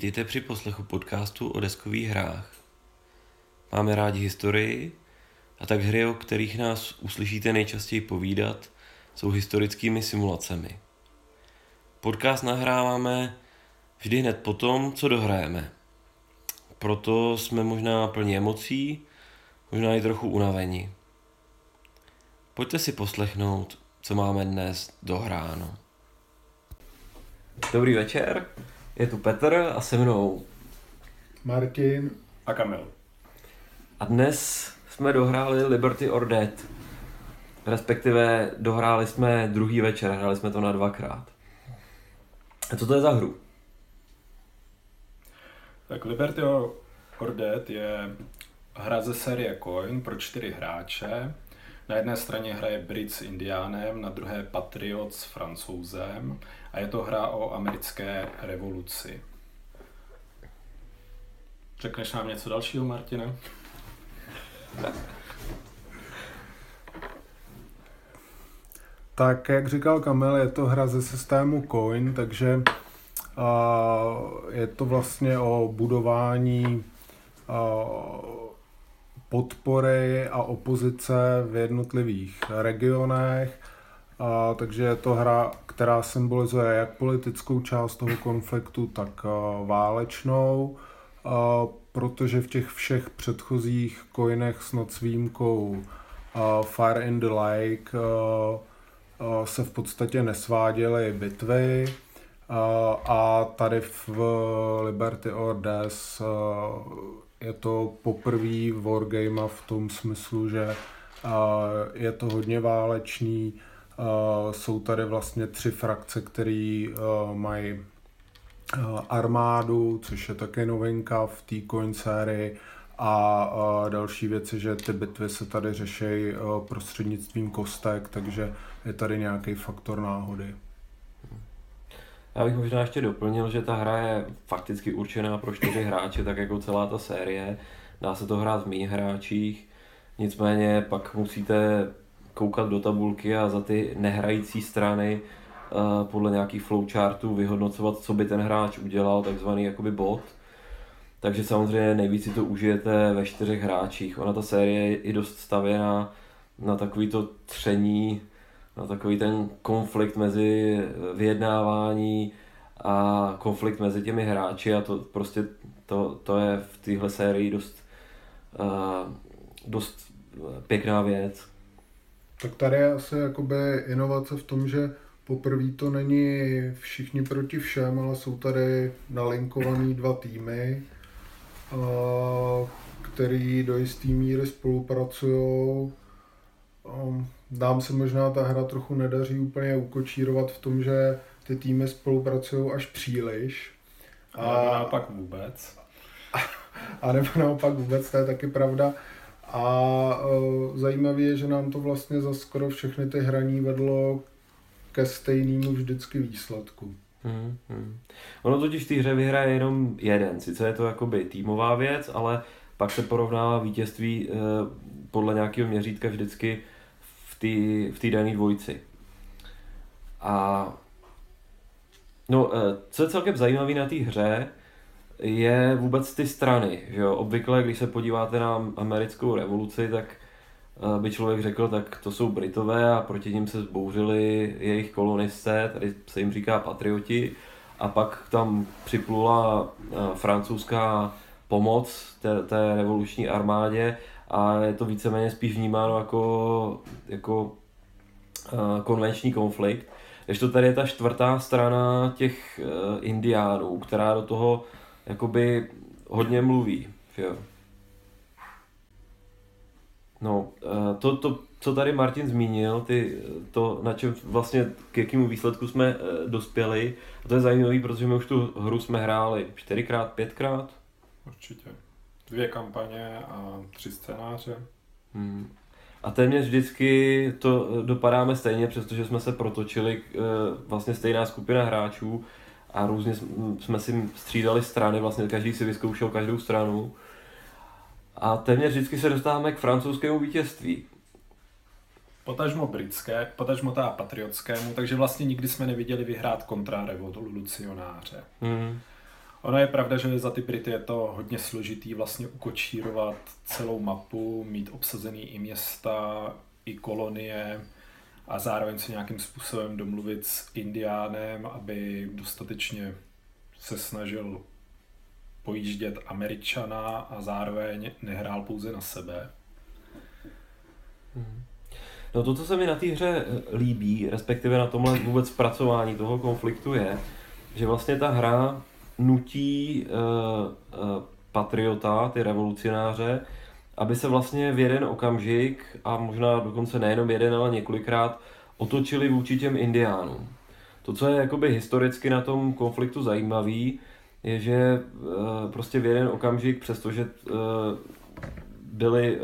Vítejte při poslechu podcastu o deskových hrách. Máme rádi historii a tak hry, o kterých nás uslyšíte nejčastěji povídat, jsou historickými simulacemi. Podcast nahráváme vždy hned po tom, co dohrajeme. Proto jsme možná plní emocí, možná i trochu unavení. Pojďte si poslechnout, co máme dnes dohráno. Dobrý večer, je tu Petr a se mnou. Martin. A Kamil. A dnes jsme dohráli Liberty or Dead. Respektive dohráli jsme druhý večer, hráli jsme to na dvakrát. A co to je za hru? Tak Liberty or Dead je hra ze série Coin pro čtyři hráče. Na jedné straně hraje Brit s Indiánem, na druhé Patriot s Francouzem a je to hra o americké revoluci. Řekneš nám něco dalšího, Martine? Tak, jak říkal Kamil, je to hra ze systému Coin, takže je to vlastně o budování podpory a opozice v jednotlivých regionech. A, takže je to hra, která symbolizuje jak politickou část toho konfliktu, tak a, válečnou, a, protože v těch všech předchozích coinech s výjimkou a, Fire in the Lake a, a, se v podstatě nesváděly bitvy a, a tady v Liberty or Death je to poprvý wargame v tom smyslu, že je to hodně válečný. Jsou tady vlastně tři frakce, které mají armádu, což je také novinka v té coin sérii. A další věci, že ty bitvy se tady řeší prostřednictvím kostek, takže je tady nějaký faktor náhody. Já bych možná ještě doplnil, že ta hra je fakticky určená pro čtyři hráče, tak jako celá ta série. Dá se to hrát v mých hráčích, nicméně pak musíte koukat do tabulky a za ty nehrající strany uh, podle nějakých flowchartů vyhodnocovat, co by ten hráč udělal, takzvaný jakoby bot. Takže samozřejmě nejvíc si to užijete ve čtyřech hráčích. Ona ta série je i dost stavěná na takový to tření no, takový ten konflikt mezi vyjednávání a konflikt mezi těmi hráči a to prostě to, to je v téhle sérii dost, uh, dost pěkná věc. Tak tady je asi jakoby inovace v tom, že poprvé to není všichni proti všem, ale jsou tady nalinkovaný dva týmy, který do jisté míry spolupracují. Um, nám se možná ta hra trochu nedaří úplně ukočírovat v tom, že ty týmy spolupracují až příliš. A, a naopak vůbec. A nebo naopak vůbec, to je taky pravda. A uh, zajímavé je, že nám to vlastně za skoro všechny ty hraní vedlo ke stejnému vždycky výsledku. Hmm, hmm. Ono totiž v té hře vyhraje jenom jeden, sice je to jakoby týmová věc, ale pak se porovnává vítězství eh, podle nějakého měřítka vždycky v té dané dvojici. A no, eh, co je celkem zajímavé na té hře, je vůbec ty strany. Že jo? Obvykle, když se podíváte na americkou revoluci, tak eh, by člověk řekl, tak to jsou Britové a proti ním se zbouřili jejich kolonisté, tady se jim říká patrioti, a pak tam připlula eh, francouzská pomoc té, té revoluční armádě a je to víceméně spíš vnímáno jako, jako uh, konvenční konflikt. Ještě tady je ta čtvrtá strana těch uh, indiánů, která do toho jakoby hodně mluví. Jo. No, uh, to, to, co tady Martin zmínil, ty, to, na čem vlastně, k jakému výsledku jsme dospěli, a to je zajímavé, protože my už tu hru jsme hráli čtyřikrát, pětkrát. Určitě dvě kampaně a tři scénáře. Hmm. A téměř vždycky to dopadáme stejně, přestože jsme se protočili eh, vlastně stejná skupina hráčů a různě jsme si střídali strany, vlastně každý si vyzkoušel každou stranu. A téměř vždycky se dostáváme k francouzskému vítězství. Potažmo britské, potažmo tá patriotskému, takže vlastně nikdy jsme neviděli vyhrát kontrarevolucionáře. Hmm. Ono je pravda, že za ty Brity je to hodně složitý vlastně ukočírovat celou mapu, mít obsazený i města, i kolonie a zároveň se nějakým způsobem domluvit s Indiánem, aby dostatečně se snažil pojíždět Američana a zároveň nehrál pouze na sebe. Mhm. No to, co se mi na té hře líbí, respektive na tomhle vůbec zpracování toho konfliktu je, že vlastně ta hra nutí uh, uh, patriota, ty revolucionáře, aby se vlastně v jeden okamžik, a možná dokonce nejenom jeden, ale několikrát, otočili vůči těm indiánům. To, co je jakoby historicky na tom konfliktu zajímavý, je, že uh, prostě v jeden okamžik, přestože byly,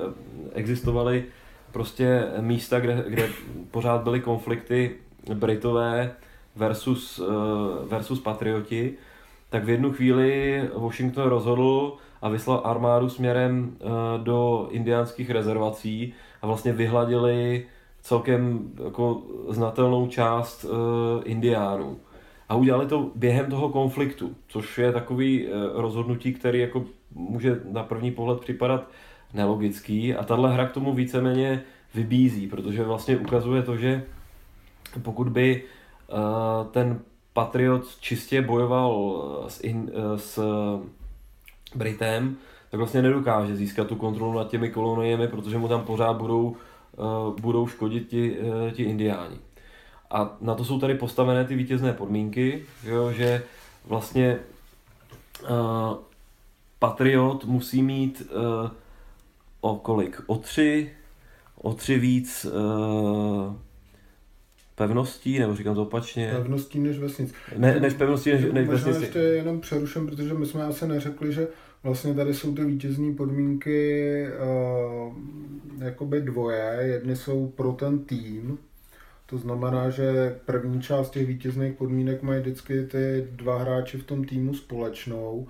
existovaly prostě místa, kde, kde pořád byly konflikty Britové versus, versus patrioti, tak v jednu chvíli Washington rozhodl a vyslal armádu směrem eh, do indiánských rezervací a vlastně vyhladili celkem jako znatelnou část uh, indiánů. A udělali to během toho konfliktu, což je takový uh, rozhodnutí, který jako může na první pohled připadat nelogický a tahle hra k tomu víceméně vybízí, protože vlastně ukazuje to, že pokud by ten Patriot čistě bojoval s, in, s Britem, tak vlastně nedokáže získat tu kontrolu nad těmi koloniemi, protože mu tam pořád budou, budou škodit ti, ti indiáni. A na to jsou tady postavené ty vítězné podmínky, jo, že vlastně uh, Patriot musí mít uh, o kolik? O tři, o tři víc uh, pevností, nebo říkám to opačně? Pevností než vesnic. Ne, než pevností než, než Možná vesnici. ještě jenom přeruším, protože my jsme asi neřekli, že vlastně tady jsou ty vítězní podmínky uh, jakoby dvoje. Jedny jsou pro ten tým, to znamená, že první část těch vítězných podmínek mají vždycky ty dva hráči v tom týmu společnou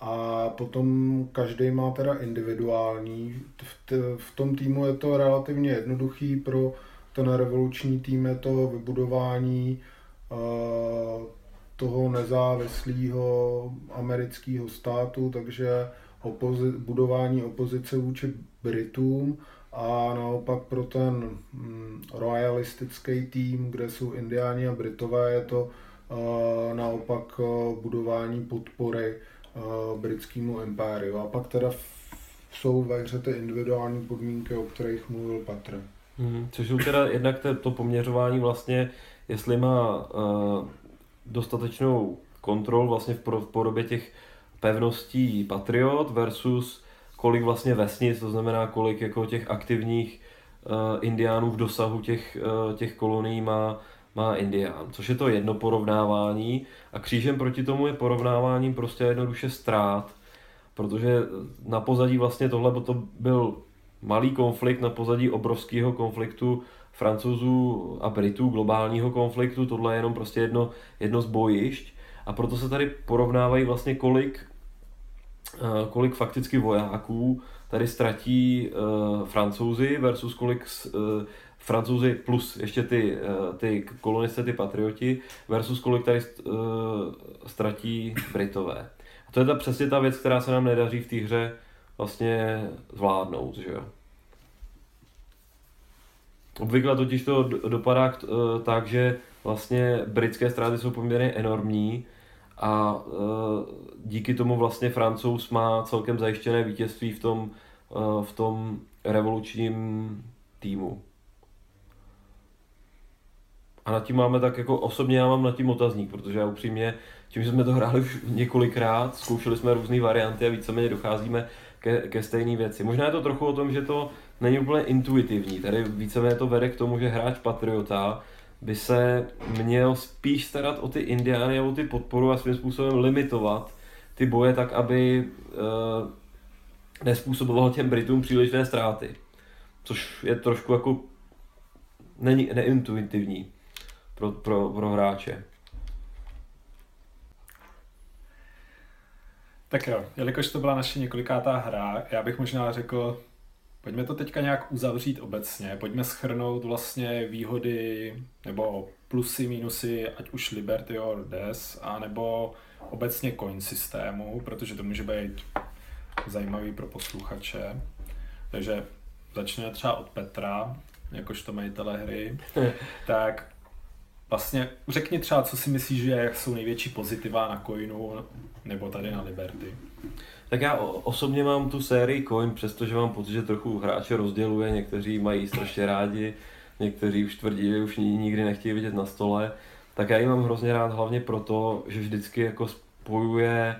a potom každý má teda individuální. V, t- v tom týmu je to relativně jednoduchý pro ten revoluční tým je to vybudování uh, toho nezávislého amerického státu, takže opozi- budování opozice vůči Britům a naopak pro ten mm, royalistický tým, kde jsou Indiáni a Britové, je to uh, naopak uh, budování podpory uh, britskému impériu. A pak teda jsou ve hře ty individuální podmínky, o kterých mluvil Patr. Hmm, což jsou teda jednak to, to poměřování vlastně, jestli má uh, dostatečnou kontrol vlastně v, pro, v podobě těch pevností Patriot versus kolik vlastně vesnic, to znamená kolik jako těch aktivních uh, indiánů v dosahu těch, uh, těch kolonií má, má indián. Což je to jedno porovnávání a křížem proti tomu je porovnáváním prostě jednoduše ztrát, protože na pozadí vlastně tohle to byl malý konflikt na pozadí obrovského konfliktu francouzů a Britů, globálního konfliktu, tohle je jenom prostě jedno, jedno z bojišť a proto se tady porovnávají vlastně kolik, eh, kolik fakticky vojáků tady ztratí uh, francouzi versus kolik uh, francouzi plus ještě ty, uh, ty kolonisté, ty patrioti versus kolik tady uh, ztratí Britové. A to je ta, přesně ta věc, která se nám nedaří v té hře vlastně zvládnout, že jo. Obvykle totiž to dopadá eh, tak, že vlastně britské ztráty jsou poměrně enormní a eh, díky tomu vlastně Francouz má celkem zajištěné vítězství v tom, eh, v tom revolučním týmu. A nad tím máme tak jako osobně já mám nad tím otazník, protože já upřímně, tím, že jsme to hráli už několikrát, zkoušeli jsme různé varianty a víceméně docházíme ke, ke stejné věci. Možná je to trochu o tom, že to není úplně intuitivní. Tady víceméně to vede k tomu, že hráč Patriota by se měl spíš starat o ty indiány a o ty podporu a svým způsobem limitovat ty boje tak, aby uh, nespůsoboval těm Britům přílišné ztráty. Což je trošku jako není neintuitivní pro, pro, pro hráče. Tak jo, jelikož to byla naše několikátá hra, já bych možná řekl, pojďme to teďka nějak uzavřít obecně, pojďme schrnout vlastně výhody nebo plusy, minusy, ať už Liberty or Des, anebo obecně coin systému, protože to může být zajímavý pro posluchače. Takže začne třeba od Petra, jakožto majitele hry. tak vlastně řekni třeba, co si myslíš, že jsou největší pozitiva na coinu nebo tady na Liberty. Tak já osobně mám tu sérii Coin, přestože mám pocit, že trochu hráče rozděluje, někteří mají strašně rádi, někteří už tvrdí, že už nikdy nechtějí vidět na stole, tak já ji mám hrozně rád hlavně proto, že vždycky jako spojuje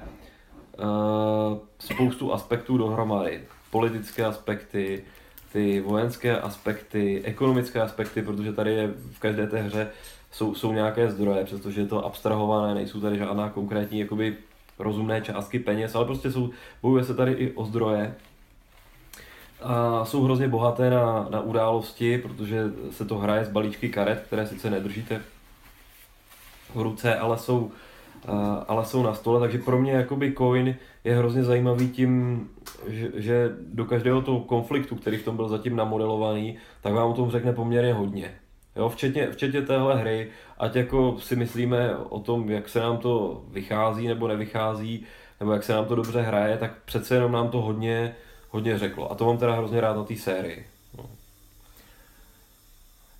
uh, spoustu aspektů dohromady. Politické aspekty, ty vojenské aspekty, ekonomické aspekty, protože tady je v každé té hře jsou, jsou nějaké zdroje, přestože je to abstrahované, nejsou tady žádná konkrétní jakoby rozumné částky peněz, ale prostě jsou, bojuje se tady i o zdroje. A jsou hrozně bohaté na, na události, protože se to hraje z balíčky karet, které sice nedržíte v ruce, ale jsou, ale jsou na stole, takže pro mě jakoby coin je hrozně zajímavý tím, že, že do každého toho konfliktu, který v tom byl zatím namodelovaný, tak vám o tom řekne poměrně hodně. Jo, včetně, včetně téhle hry, ať jako si myslíme o tom, jak se nám to vychází nebo nevychází, nebo jak se nám to dobře hraje, tak přece jenom nám to hodně, hodně řeklo. A to mám teda hrozně rád na té sérii. No.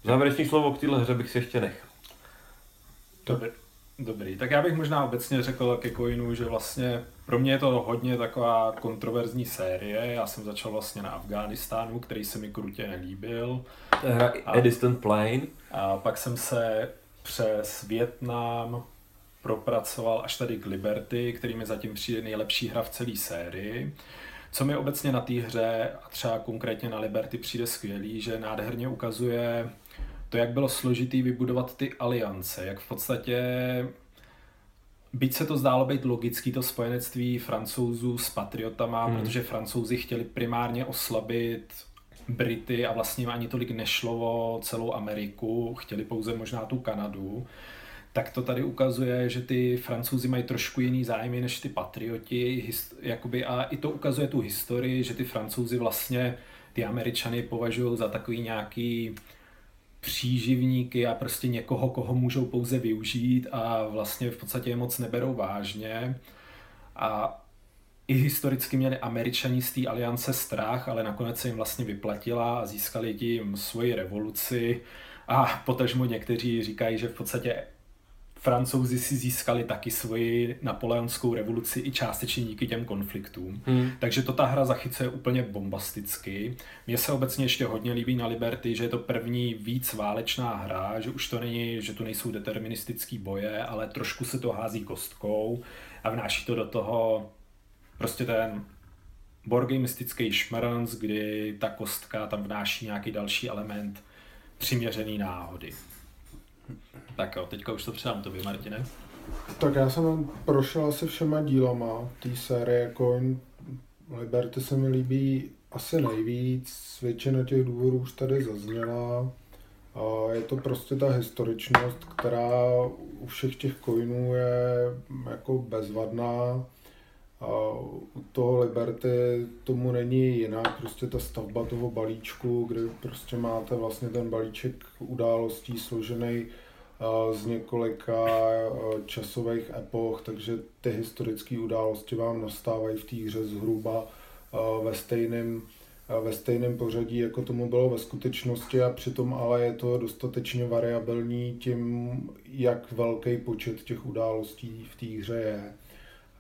Závěrečný slovo k téhle hře bych si ještě nechal. Dobrý. Dobrý, tak já bych možná obecně řekl ke Coinu, že vlastně pro mě je to hodně taková kontroverzní série. Já jsem začal vlastně na Afghánistánu, který se mi krutě nelíbil. To je hra a, Distant Plane. A pak jsem se přes Větnam propracoval až tady k Liberty, který mi zatím přijde nejlepší hra v celé sérii. Co mi obecně na té hře a třeba konkrétně na Liberty přijde skvělý, že nádherně ukazuje to, jak bylo složitý vybudovat ty aliance, jak v podstatě Byť se to zdálo být logický, to spojenectví francouzů s patriotama, hmm. protože francouzi chtěli primárně oslabit Brity a vlastně jim ani tolik nešlo o celou Ameriku, chtěli pouze možná tu Kanadu, tak to tady ukazuje, že ty francouzi mají trošku jiný zájmy než ty patrioti, jakoby, a i to ukazuje tu historii, že ty francouzi vlastně ty američany považují za takový nějaký příživníky a prostě někoho, koho můžou pouze využít a vlastně v podstatě je moc neberou vážně. A i historicky měli američani z té aliance strach, ale nakonec se jim vlastně vyplatila a získali tím svoji revoluci. A potažmo někteří říkají, že v podstatě Francouzi si získali taky svoji napoleonskou revoluci i částečně díky těm konfliktům. Hmm. Takže to ta hra zachycuje úplně bombasticky. Mně se obecně ještě hodně líbí na Liberty, že je to první víc válečná hra, že už to není, že tu nejsou deterministické boje, ale trošku se to hází kostkou a vnáší to do toho prostě ten borgamistický šmrnc, kdy ta kostka tam vnáší nějaký další element přiměřený náhody. Tak jo, teďka už to předám tobě, Martine. Tak já jsem prošel asi všema dílama té série Coin. Liberty se mi líbí asi nejvíc, většina těch důvodů už tady zazněla. Je to prostě ta historičnost, která u všech těch coinů je jako bezvadná. A u toho Liberty tomu není jinak, prostě ta stavba toho balíčku, kde prostě máte vlastně ten balíček událostí složený z několika časových epoch, takže ty historické události vám nastávají v té hře zhruba ve stejném ve stejném pořadí, jako tomu bylo ve skutečnosti a přitom ale je to dostatečně variabilní tím, jak velký počet těch událostí v té hře je.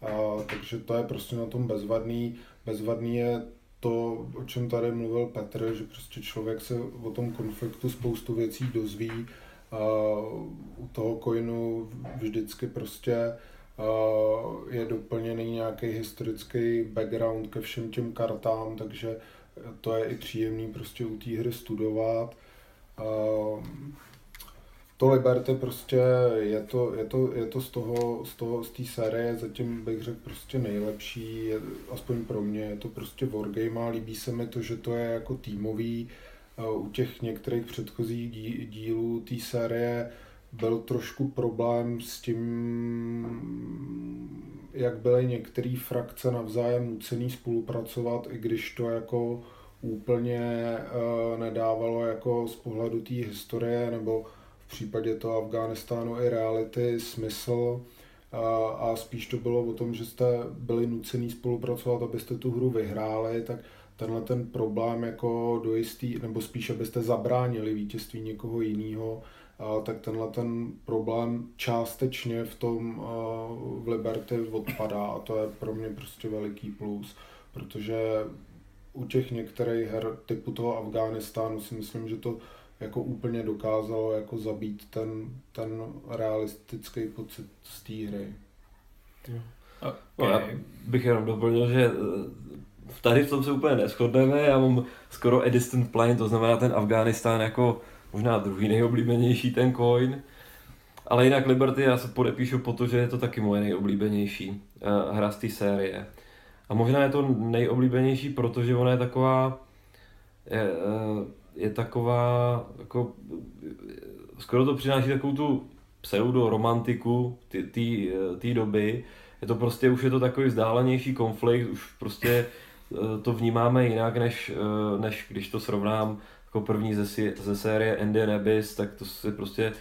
A, takže to je prostě na tom bezvadný. Bezvadný je to, o čem tady mluvil Petr, že prostě člověk se o tom konfliktu spoustu věcí dozví, u toho coinu vždycky prostě je doplněný nějaký historický background ke všem těm kartám, takže to je i příjemný prostě u té hry studovat. To Liberty prostě je to, je to, je to z toho, z toho, z té série zatím bych řekl prostě nejlepší, je, aspoň pro mě, je to prostě wargame a líbí se mi to, že to je jako týmový, u těch některých předchozích dílů té série byl trošku problém s tím, jak byly některé frakce navzájem nucený spolupracovat, i když to jako úplně uh, nedávalo jako z pohledu té historie nebo v případě toho Afghánistánu i reality smysl. A, a spíš to bylo o tom, že jste byli nucený spolupracovat, abyste tu hru vyhráli, tak tenhle ten problém jako do jistý, nebo spíš abyste zabránili vítězství někoho jiného, tak tenhle ten problém částečně v tom v Liberty odpadá a to je pro mě prostě veliký plus, protože u těch některých her typu toho Afghánistánu si myslím, že to jako úplně dokázalo jako zabít ten, ten realistický pocit z té hry. Okay. No, já bych jenom doplnil, že eh, tady v tom se úplně neschodneme, já mám skoro a distant plane, to znamená ten Afghánistán jako možná druhý nejoblíbenější ten coin, ale jinak Liberty já se podepíšu po to, že je to taky moje nejoblíbenější uh, hra z té série. A možná je to nejoblíbenější, protože ona je taková, je, uh, je taková, jako, skoro to přináší takovou tu pseudo romantiku té doby. Je to prostě, už je to takový vzdálenější konflikt, už prostě eh, to vnímáme jinak, než, eh, než když to srovnám jako první ze, ze série Indian Abyss, tak to je prostě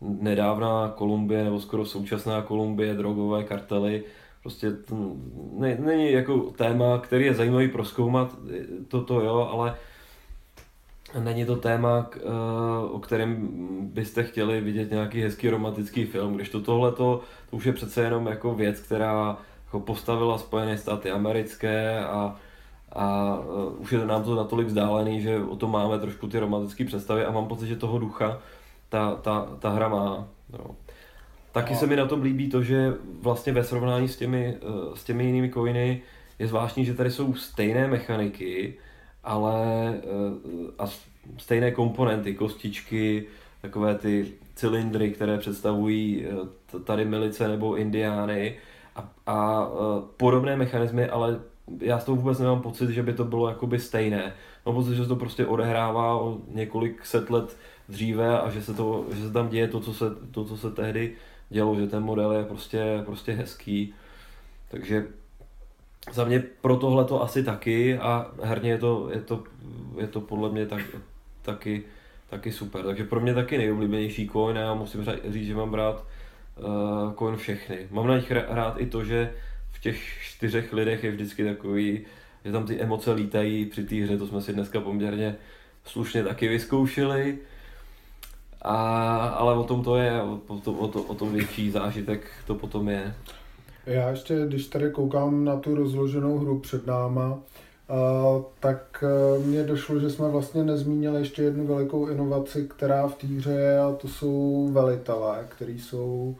nedávná Kolumbie, nebo skoro současná Kolumbie, drogové kartely, prostě to ne, není jako téma, který je zajímavý proskoumat, toto jo, ale Není to téma, k, o kterém byste chtěli vidět nějaký hezký romantický film, když to tohle to už je přece jenom jako věc, která jako postavila Spojené státy americké a, a uh, už je nám to natolik vzdálený, že o tom máme trošku ty romantické představy a mám pocit, že toho ducha ta, ta, ta hra má. No. Taky a... se mi na tom líbí to, že vlastně ve srovnání s těmi, uh, s těmi jinými coiny je zvláštní, že tady jsou stejné mechaniky, ale eh, a stejné komponenty, kostičky, takové ty cylindry, které představují eh, tady milice nebo indiány a, a eh, podobné mechanismy, ale já s tou vůbec nemám pocit, že by to bylo jakoby stejné. Mám pocit, že se to prostě odehrává o několik set let dříve a že se, to, že se tam děje to, co se, to, co se tehdy dělo, že ten model je prostě, prostě hezký. Takže za mě pro tohle to asi taky a herně je to, je to, je to podle mě tak, taky, taky super. Takže pro mě taky nejoblíbenější coin a já musím říct, že mám rád uh, coin všechny. Mám na nich rád i to, že těch čtyřech lidech je vždycky takový, že tam ty emoce lítají při té hře, to jsme si dneska poměrně slušně taky vyzkoušeli. A, ale o tom to je, o, to, o, to, o tom větší zážitek to potom je. Já ještě, když tady koukám na tu rozloženou hru před náma, tak e, mně došlo, že jsme vlastně nezmínili ještě jednu velikou inovaci, která v té hře je, a to jsou velitelé, který jsou,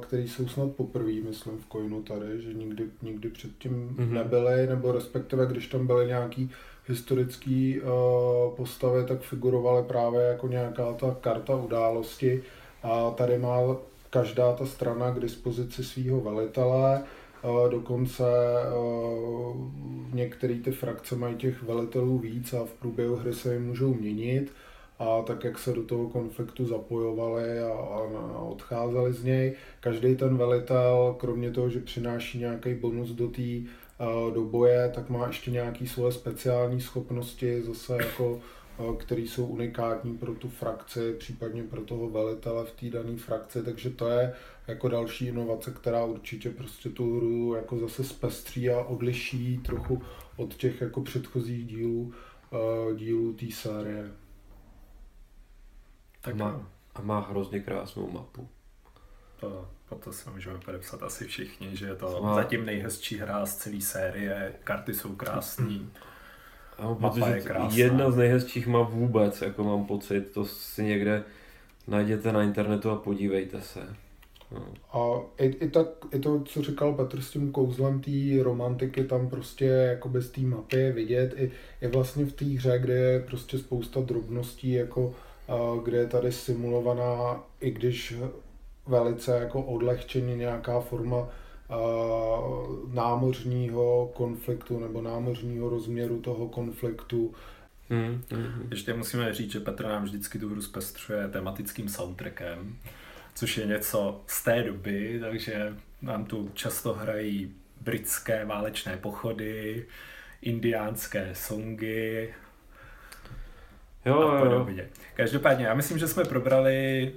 který jsou snad poprvé, myslím, v Coinu tady, že nikdy, nikdy předtím mm-hmm. nebyly, nebo respektive, když tam byly nějaký historický uh, postavy, tak figurovaly právě jako nějaká ta karta události. A tady má každá ta strana k dispozici svého velitele, dokonce některé ty frakce mají těch velitelů víc a v průběhu hry se jim můžou měnit a tak, jak se do toho konfliktu zapojovali a, a odcházeli z něj. Každý ten velitel, kromě toho, že přináší nějaký bonus do té do boje, tak má ještě nějaké svoje speciální schopnosti, zase jako které jsou unikátní pro tu frakci, případně pro toho velitele v té dané frakci, takže to je jako další inovace, která určitě prostě tu hru jako zase zpestří a odliší trochu od těch jako předchozích dílů, dílů té série. Tak má, a má hrozně krásnou mapu. To, po to se můžeme podepsat asi všichni, že je to má... zatím nejhezčí hra z celé série, karty jsou krásné. Ano, Mapa je krásná. Jedna z nejhezčích map vůbec, jako mám pocit, to si někde najděte na internetu a podívejte se. No. A i, i, tak, i to, co říkal Petr s tím kouzlem té romantiky, tam prostě jako bez té mapy je vidět, i, i vlastně v té hře, kde je prostě spousta drobností, jako kde je tady simulovaná, i když velice jako odlehčeně nějaká forma námořního konfliktu nebo námořního rozměru toho konfliktu. Hmm, hmm. Ještě musíme říct, že Petr nám vždycky tu hru zpestřuje tematickým soundtrackem, což je něco z té doby, takže nám tu často hrají britské válečné pochody, indiánské songy. Jo, a jo, jo. podobně. Každopádně, já myslím, že jsme probrali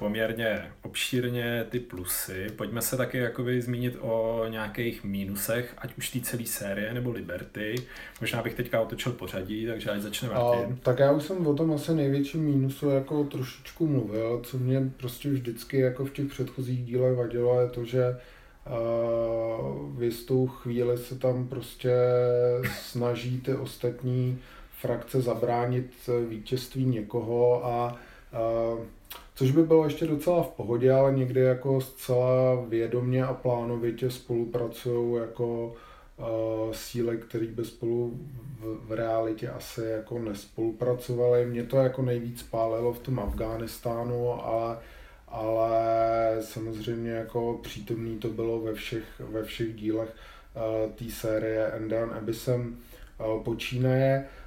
poměrně obšírně ty plusy. Pojďme se taky jakoby zmínit o nějakých mínusech, ať už té celé série nebo Liberty. Možná bych teďka otočil pořadí, takže ať začne Martin. A, tak já už jsem o tom asi největším mínusu jako trošičku mluvil, co mě prostě vždycky jako v těch předchozích dílech vadilo, je to, že uh, v jistou chvíli se tam prostě snaží ty ostatní frakce zabránit vítězství někoho a uh, což by bylo ještě docela v pohodě, ale někdy jako zcela vědomně a plánovitě spolupracují jako uh, síly, které by spolu v, v realitě asi jako nespolupracovaly. Mě to jako nejvíc pálilo v tom Afghánistánu, ale, ale samozřejmě jako přítomný to bylo ve všech, ve všech dílech uh, té série Endan Abyssem uh, počínaje. Uh,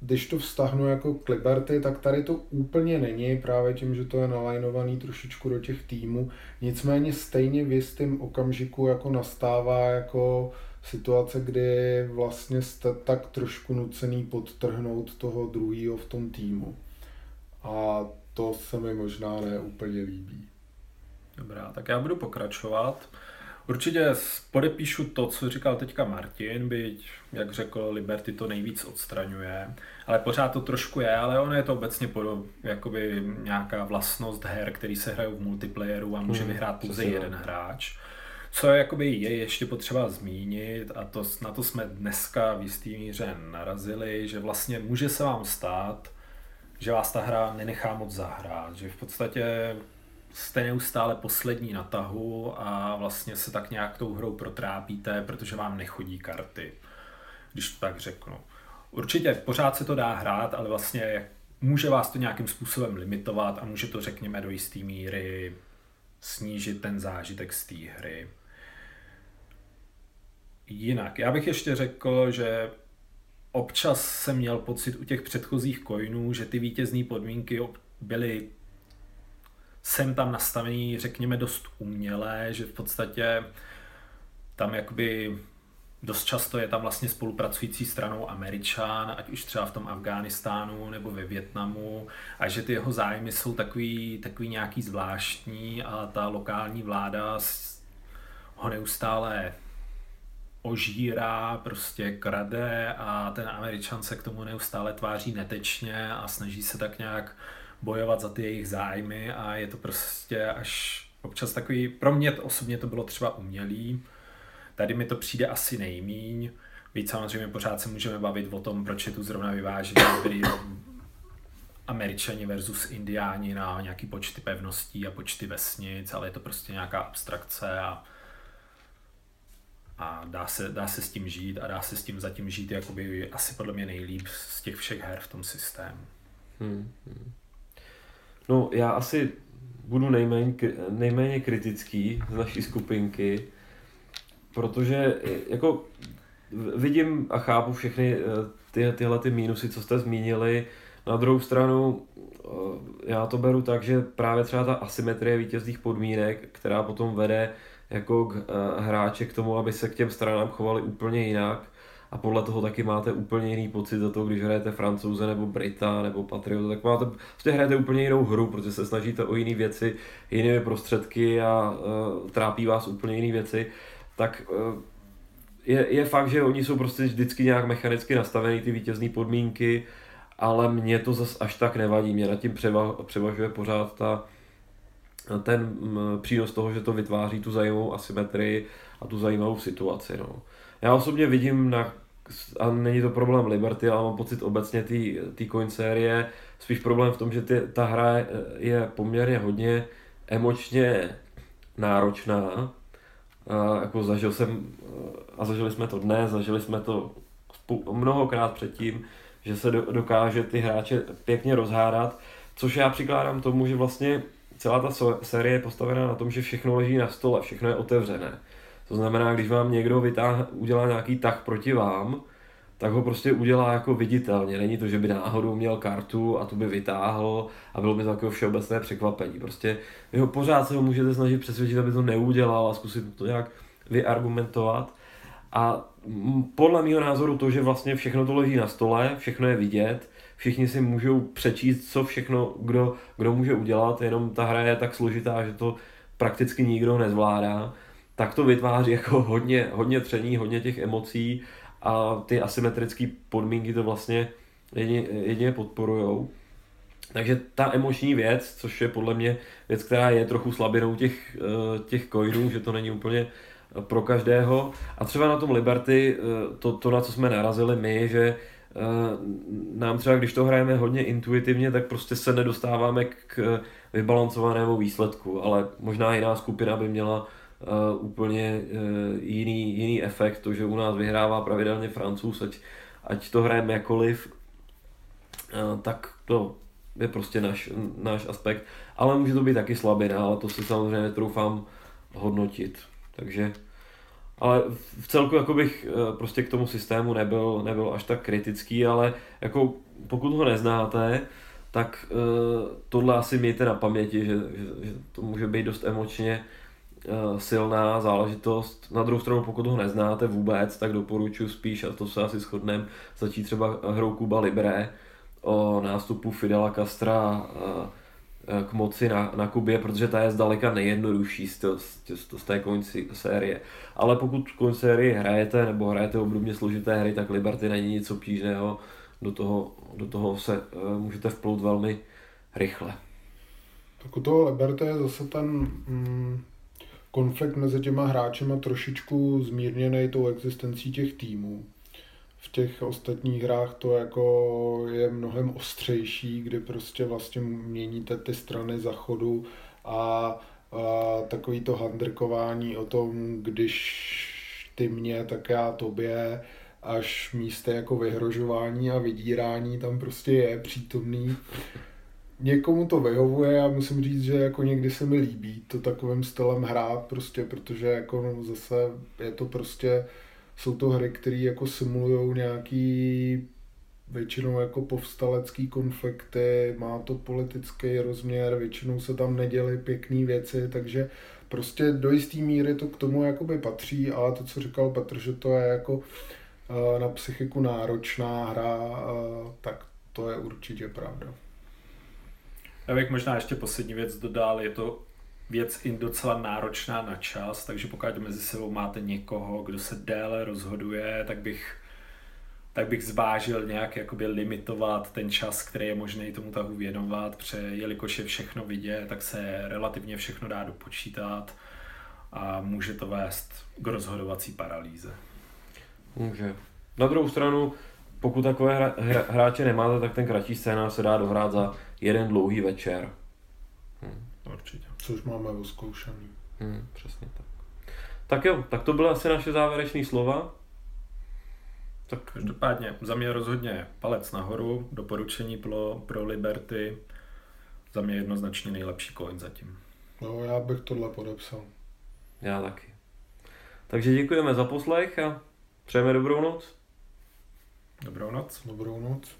když to vztahnu jako k Liberty, tak tady to úplně není, právě tím, že to je nalajnovaný trošičku do těch týmů. Nicméně stejně v jistém okamžiku jako nastává jako situace, kdy vlastně jste tak trošku nucený podtrhnout toho druhého v tom týmu. A to se mi možná ne úplně líbí. Dobrá, tak já budu pokračovat. Určitě podepíšu to, co říkal teďka Martin, byť, jak řekl, Liberty to nejvíc odstraňuje, ale pořád to trošku je, ale ono je to obecně podob, jakoby nějaká vlastnost her, který se hrajou v multiplayeru a může hmm, vyhrát pouze jeden hráč. Co jakoby je ještě potřeba zmínit, a to, na to jsme dneska v jistý míře narazili, že vlastně může se vám stát, že vás ta hra nenechá moc zahrát, že v podstatě jste neustále poslední na tahu a vlastně se tak nějak tou hrou protrápíte, protože vám nechodí karty, když to tak řeknu. Určitě pořád se to dá hrát, ale vlastně může vás to nějakým způsobem limitovat a může to, řekněme, do jisté míry snížit ten zážitek z té hry. Jinak, já bych ještě řekl, že občas jsem měl pocit u těch předchozích coinů, že ty vítězné podmínky byly jsem tam nastavený, řekněme, dost umělé, že v podstatě tam jakoby dost často je tam vlastně spolupracující stranou Američan, ať už třeba v tom Afghánistánu nebo ve Větnamu a že ty jeho zájmy jsou takový, takový nějaký zvláštní a ta lokální vláda ho neustále ožírá, prostě krade a ten Američan se k tomu neustále tváří netečně a snaží se tak nějak bojovat za ty jejich zájmy a je to prostě až občas takový, pro mě osobně to bylo třeba umělý, tady mi to přijde asi nejmíň, víc samozřejmě pořád se můžeme bavit o tom, proč je tu zrovna vyvážení byli Američani versus Indiáni na nějaký počty pevností a počty vesnic, ale je to prostě nějaká abstrakce a, a dá, se, dá se s tím žít a dá se s tím zatím žít jakoby asi podle mě nejlíp z těch všech her v tom systému. Hmm, hmm. No, já asi budu nejméně, nejméně kritický z naší skupinky, protože jako vidím a chápu všechny eh, ty, tyhle ty mínusy, co jste zmínili. Na druhou stranu eh, já to beru tak, že právě třeba ta asymetrie vítězných podmínek, která potom vede jako k, eh, hráče k tomu, aby se k těm stranám chovali úplně jinak, a podle toho taky máte úplně jiný pocit za to, když hrajete francouze nebo Brita nebo Patriota, tak máte, prostě hrajete úplně jinou hru, protože se snažíte o jiné věci, jinými prostředky a uh, trápí vás úplně jiné věci, tak uh, je, je fakt, že oni jsou prostě vždycky nějak mechanicky nastavený ty vítězné podmínky, ale mě to zas až tak nevadí, mě nad tím převa, převažuje pořád ta, ten m, přínos toho, že to vytváří tu zajímavou asymetrii a tu zajímavou situaci. No. Já osobně vidím na, a není to problém Liberty, ale mám pocit obecně té coin série, spíš problém v tom, že ty, ta hra je, je poměrně hodně emočně náročná. A jako zažil jsem, a zažili jsme to dnes, zažili jsme to mnohokrát předtím, že se do, dokáže ty hráče pěkně rozhádat, což já přikládám tomu, že vlastně celá ta série je postavená na tom, že všechno leží na stole, všechno je otevřené. To znamená, když vám někdo vytáh, udělá nějaký tah proti vám, tak ho prostě udělá jako viditelně. Není to, že by náhodou měl kartu a tu by vytáhl a bylo by to takové všeobecné překvapení. Prostě vy ho pořád se ho můžete snažit přesvědčit, aby to neudělal a zkusit to nějak vyargumentovat. A podle mého názoru to, že vlastně všechno to leží na stole, všechno je vidět, všichni si můžou přečíst, co všechno kdo, kdo může udělat, jenom ta hra je tak složitá, že to prakticky nikdo nezvládá, tak to vytváří jako hodně, hodně tření, hodně těch emocí a ty asymetrické podmínky to vlastně jedině, jedině podporujou. Takže ta emoční věc, což je podle mě věc, která je trochu slabinou těch, eh, těch coinů, že to není úplně pro každého. A třeba na tom Liberty, eh, to, to na co jsme narazili my, že eh, nám třeba, když to hrajeme hodně intuitivně, tak prostě se nedostáváme k vybalancovanému výsledku, ale možná jiná skupina by měla úplně jiný, jiný efekt, to, že u nás vyhrává pravidelně Francouz, ať, ať to hrajeme jakoliv, tak to je prostě náš, náš aspekt. Ale může to být taky slabina, ale to si samozřejmě netroufám hodnotit. Takže, ale v celku jako bych eh, prostě k tomu systému nebyl, nebyl až tak kritický, ale jako pokud ho neznáte, tak tohle asi mějte na paměti, že, že, že to může být dost emočně silná záležitost. Na druhou stranu, pokud ho neznáte vůbec, tak doporučuji spíš, a to se asi shodneme, začít třeba hrou Kuba Libre, o nástupu Fidela Castra eh, eh, k moci na, na Kubě, protože ta je zdaleka nejjednodušší z, to, z, z té konci série. Ale pokud konci série hrajete nebo hrajete obdobně složité hry, tak Liberty není nic obtížného, do toho, do toho se uh, můžete vplout velmi rychle. Tak u toho Liberty je zase ten mm, konflikt mezi těma hráčema trošičku zmírněný tou existencí těch týmů v těch ostatních hrách to jako je mnohem ostřejší, kdy prostě vlastně měníte ty strany zachodu a, a takový to handrkování o tom, když ty mě, tak já tobě, až místé jako vyhrožování a vydírání tam prostě je přítomný. Někomu to vyhovuje a musím říct, že jako někdy se mi líbí to takovým stylem hrát prostě, protože jako no, zase je to prostě jsou to hry, které jako simulují nějaký většinou jako povstalecký konflikty, má to politický rozměr, většinou se tam neděly pěkné věci, takže prostě do jisté míry to k tomu jakoby patří, ale to, co říkal Petr, že to je jako eh, na psychiku náročná hra, eh, tak to je určitě pravda. Já bych možná ještě poslední věc dodal, je to věc i docela náročná na čas, takže pokud mezi sebou máte někoho, kdo se déle rozhoduje, tak bych tak bych zvážil nějak jakoby limitovat ten čas, který je možný tomu tahu věnovat, protože jelikož je všechno vidět, tak se relativně všechno dá dopočítat a může to vést k rozhodovací paralýze. Může. Na druhou stranu, pokud takové hráče nemáte, tak ten kratší scénář se dá dohrát za jeden dlouhý večer. Hm. Určitě. Což máme vyzkoušený. Hmm, přesně tak. Tak jo, tak to byla asi naše závěrečné slova. Tak každopádně za mě rozhodně palec nahoru, doporučení pro, pro Liberty, za mě jednoznačně nejlepší coin zatím. No, já bych tohle podepsal. Já taky. Takže děkujeme za poslech a přejeme dobrou noc. Dobrou noc. Dobrou noc.